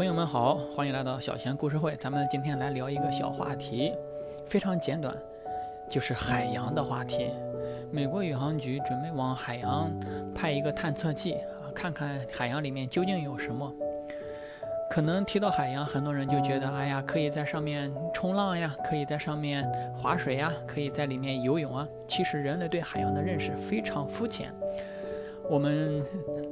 朋友们好，欢迎来到小贤故事会。咱们今天来聊一个小话题，非常简短，就是海洋的话题。美国宇航局准备往海洋派一个探测器啊，看看海洋里面究竟有什么。可能提到海洋，很多人就觉得，哎呀，可以在上面冲浪呀，可以在上面划水呀，可以在里面游泳啊。其实人类对海洋的认识非常肤浅。我们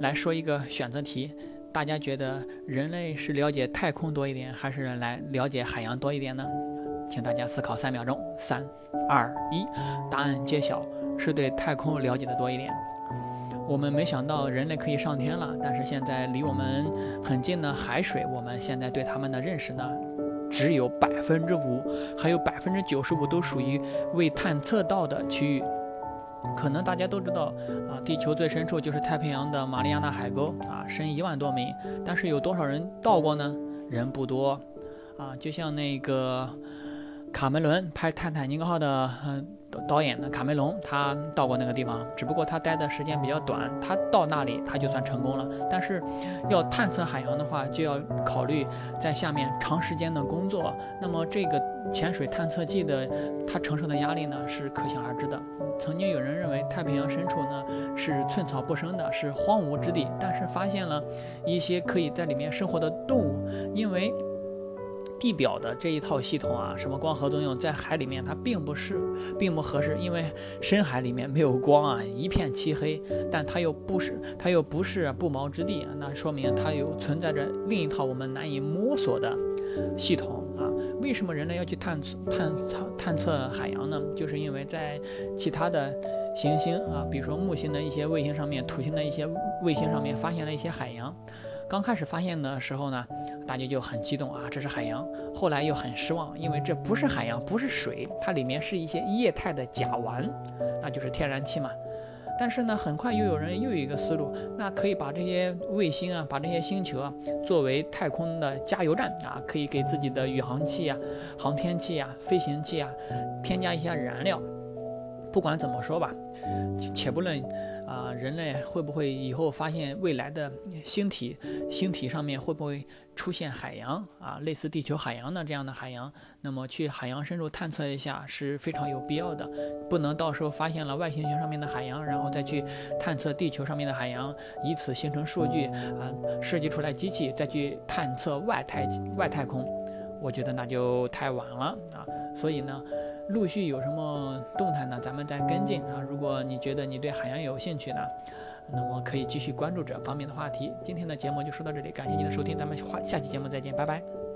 来说一个选择题。大家觉得人类是了解太空多一点，还是来了解海洋多一点呢？请大家思考三秒钟，三、二、一，答案揭晓，是对太空了解的多一点。我们没想到人类可以上天了，但是现在离我们很近的海水，我们现在对它们的认识呢，只有百分之五，还有百分之九十五都属于未探测到的区域。可能大家都知道啊，地球最深处就是太平洋的马里亚纳海沟啊，深一万多米。但是有多少人到过呢？人不多啊。就像那个卡梅伦拍《泰坦尼克号》的导演的卡梅隆，他到过那个地方，只不过他待的时间比较短。他到那里他就算成功了。但是要探测海洋的话，就要考虑在下面长时间的工作。那么这个潜水探测器的它承受的压力呢，是可想而知的。曾经有人认为太平洋深处呢是寸草不生的，是荒芜之地，但是发现了一些可以在里面生活的动物，因为地表的这一套系统啊，什么光合作用，在海里面它并不是并不合适，因为深海里面没有光啊，一片漆黑，但它又不是它又不是不毛之地啊，那说明它有存在着另一套我们难以摸索的系统啊。为什么人类要去探测探测探测海洋呢？就是因为在其他的行星啊，比如说木星的一些卫星上面，土星的一些卫星上面发现了一些海洋。刚开始发现的时候呢，大家就很激动啊，这是海洋。后来又很失望，因为这不是海洋，不是水，它里面是一些液态的甲烷，那就是天然气嘛。但是呢，很快又有人又有一个思路，那可以把这些卫星啊，把这些星球啊，作为太空的加油站啊，可以给自己的宇航器啊、航天器啊、飞行器啊添加一些燃料。不管怎么说吧，且不论。啊，人类会不会以后发现未来的星体，星体上面会不会出现海洋啊？类似地球海洋的这样的海洋，那么去海洋深处探测一下是非常有必要的。不能到时候发现了外星球上面的海洋，然后再去探测地球上面的海洋，以此形成数据啊，设计出来机器再去探测外太外太空，我觉得那就太晚了啊。所以呢。陆续有什么动态呢？咱们再跟进啊！如果你觉得你对海洋有兴趣呢，那么可以继续关注这方面的话题。今天的节目就说到这里，感谢您的收听，咱们下下期节目再见，拜拜。